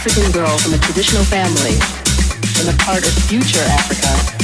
African girl from a traditional family in the part of future Africa.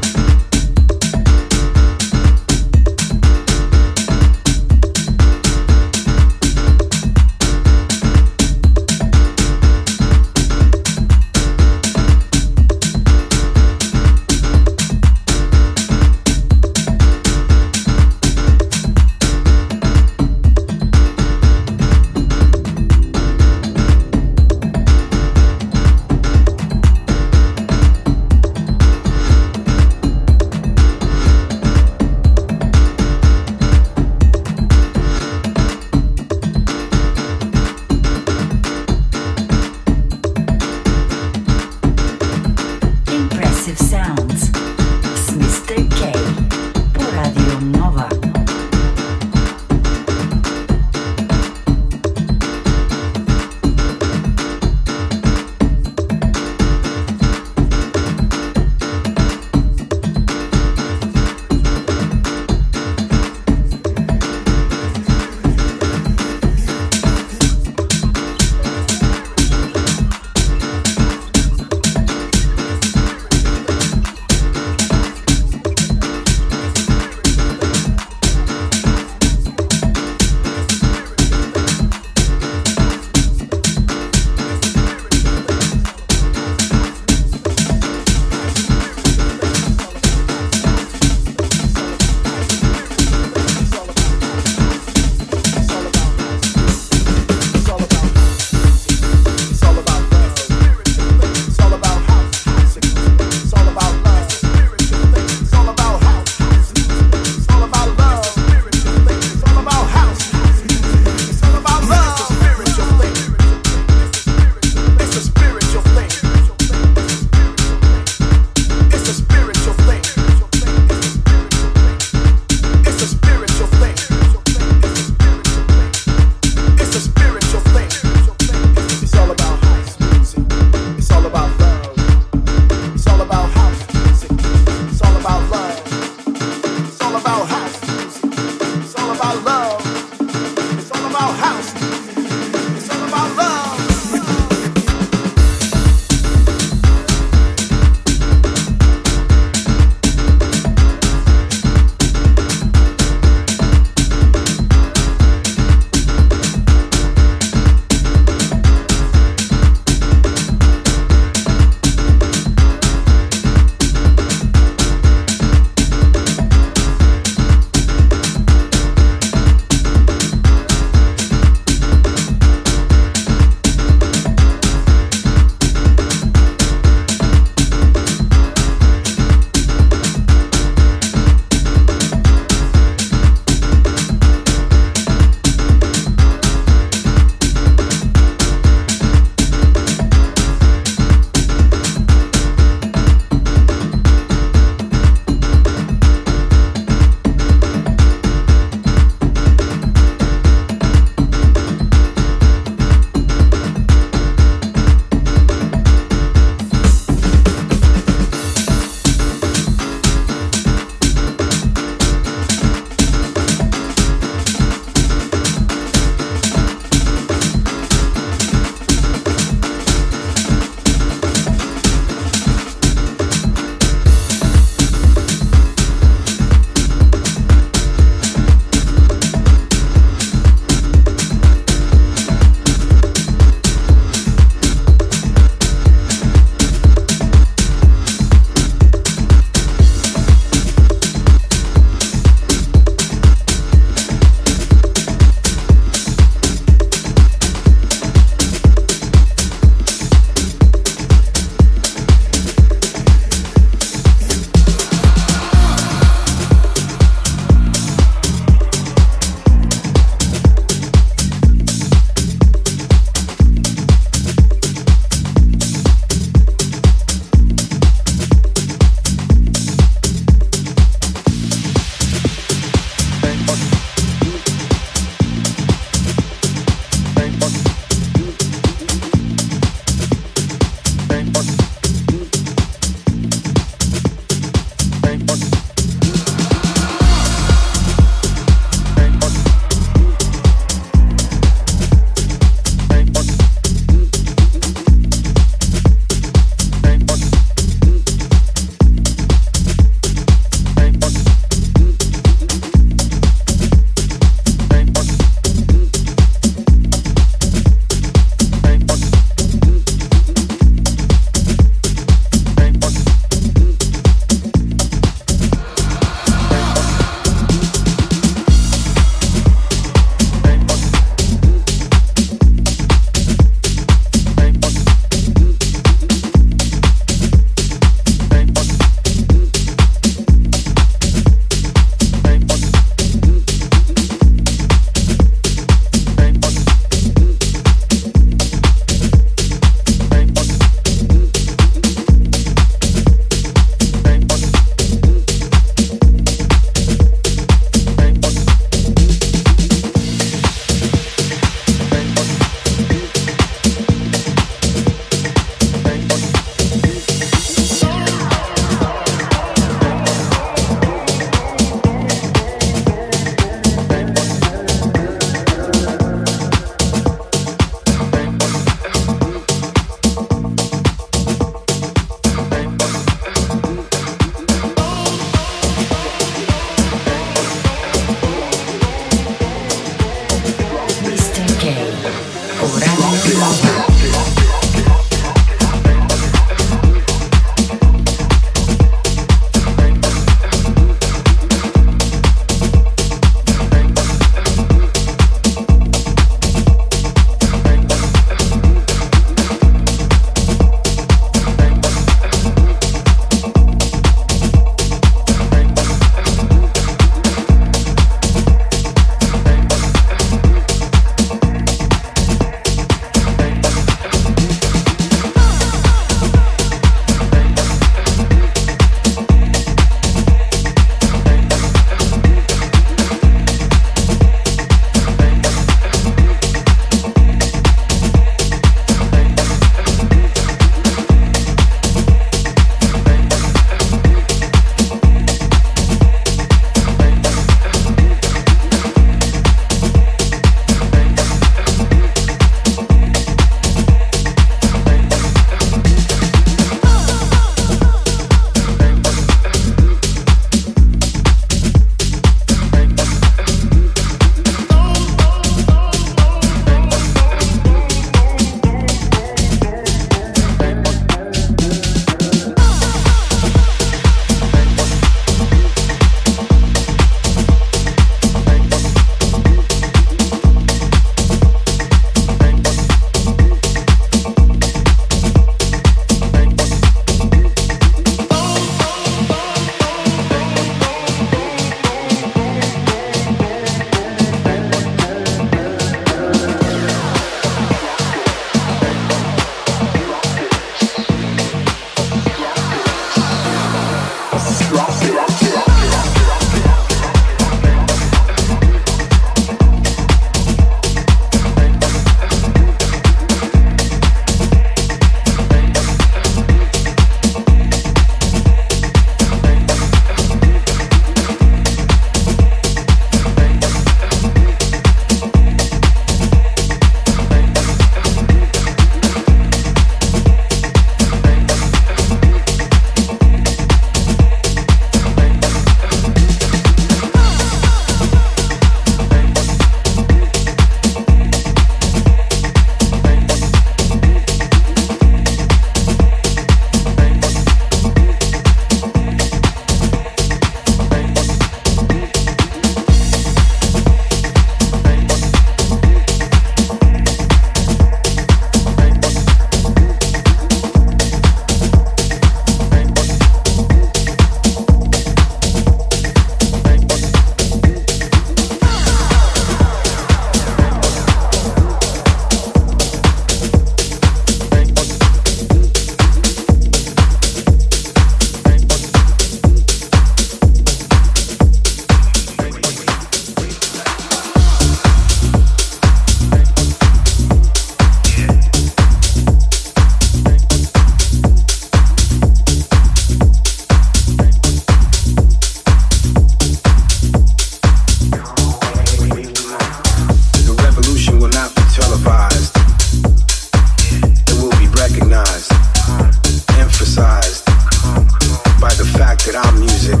That our music,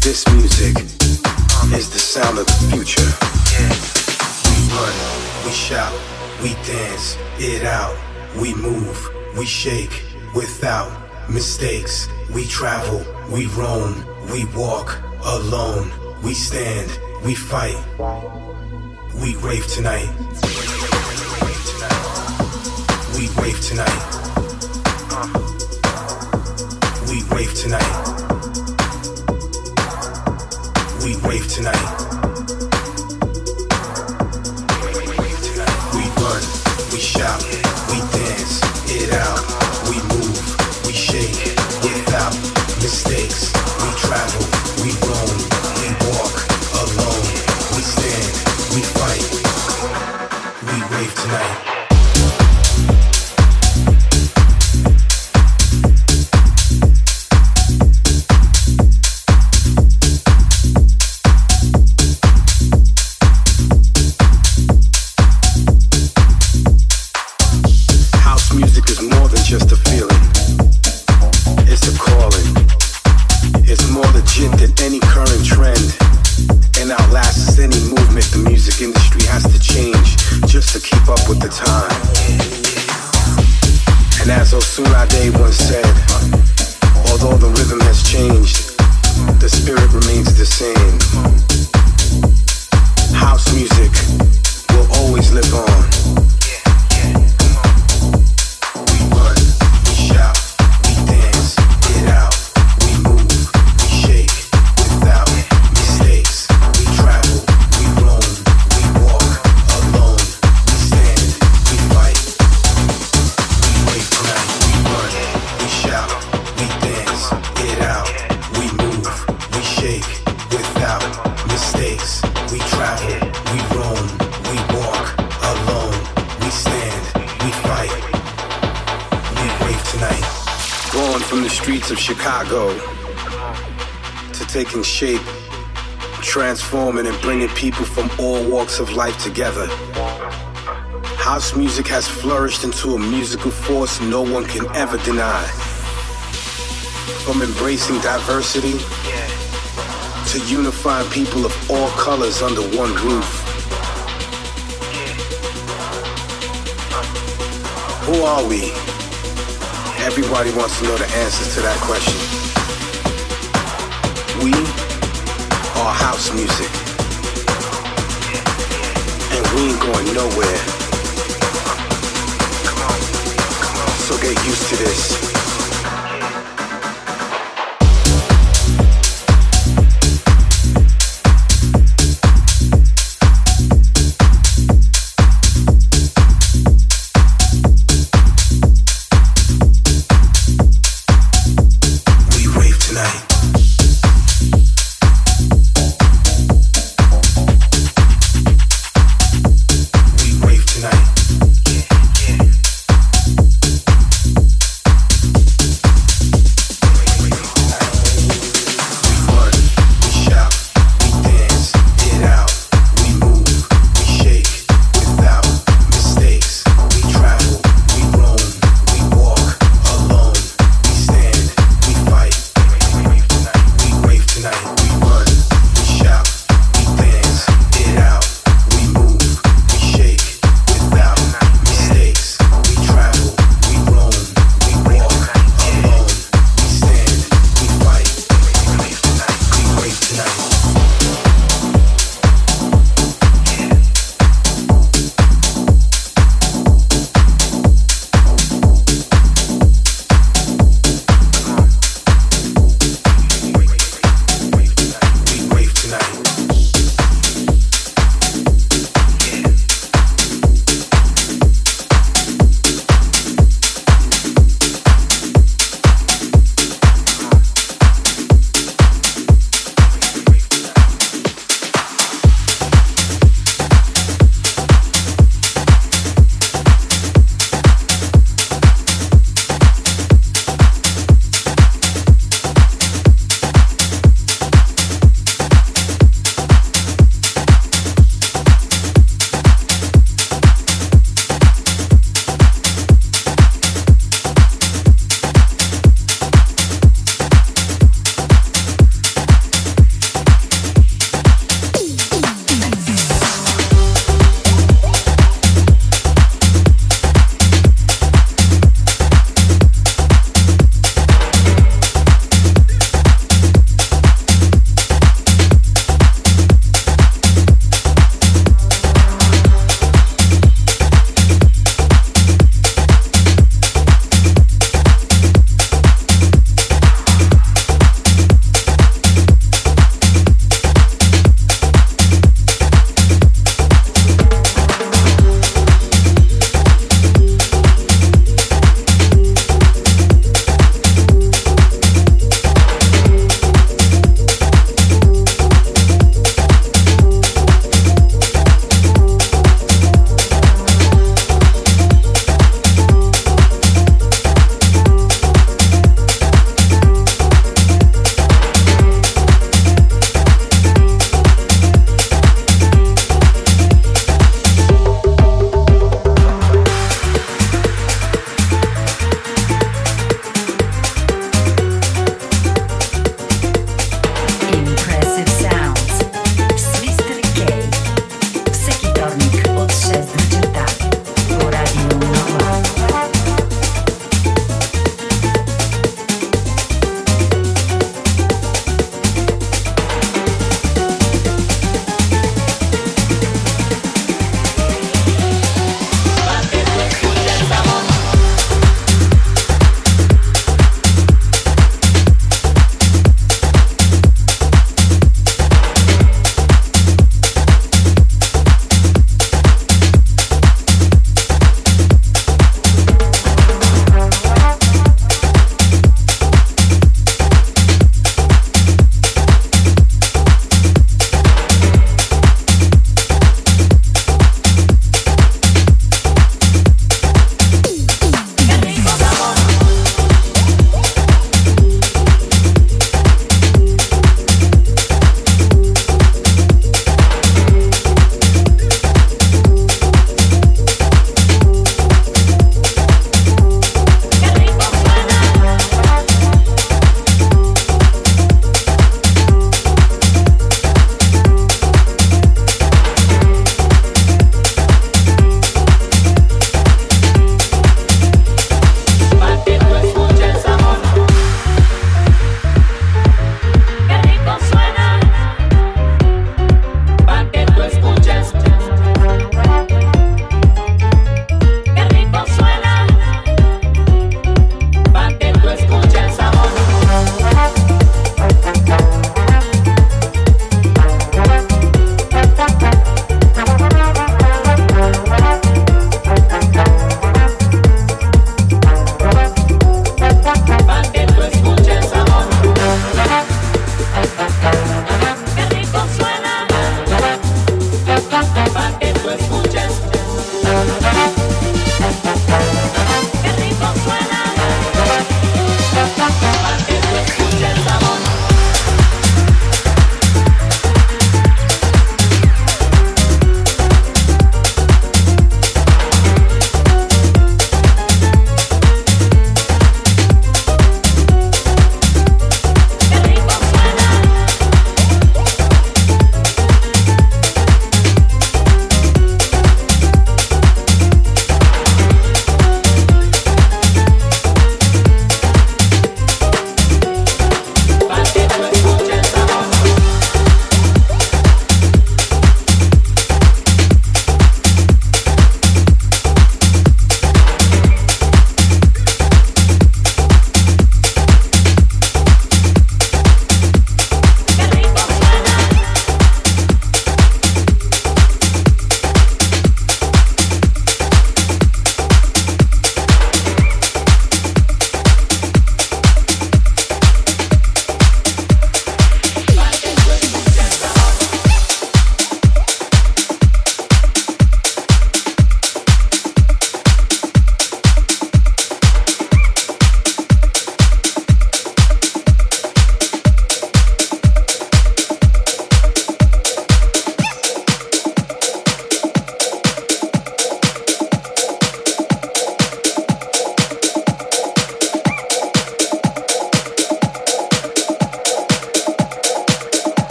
this music, is the sound of the future. We run, we shout, we dance it out, we move, we shake without mistakes. We travel, we roam, we walk alone, we stand, we fight. We rave tonight. We rave tonight. We rave tonight. Uh. We rave tonight. We wave tonight We run, we shout, we dance it out. We move, we shake without mistakes. We travel, we roam, we walk alone. We stand, we fight. We rave tonight. Streets of Chicago to taking shape, transforming and bringing people from all walks of life together. House music has flourished into a musical force no one can ever deny. From embracing diversity to unifying people of all colors under one roof. Who are we? Everybody wants to know the answers to that question. We are house music. And we ain't going nowhere. So get used to this.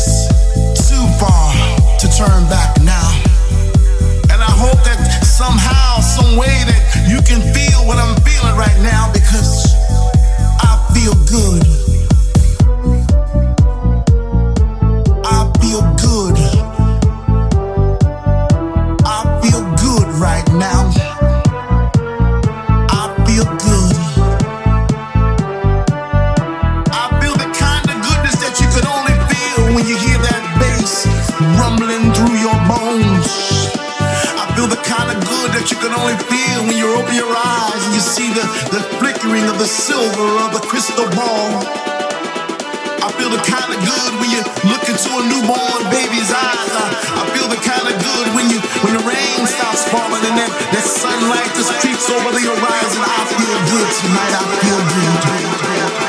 too far to turn back now. And I hope that somehow, some way that you can feel what I'm feeling right now because I feel good. feel the kind of good when you look into a newborn baby's eyes. I, I feel the kind of good when you when the rain stops falling and that, that sunlight just creeps over the horizon. I feel good tonight. I feel good.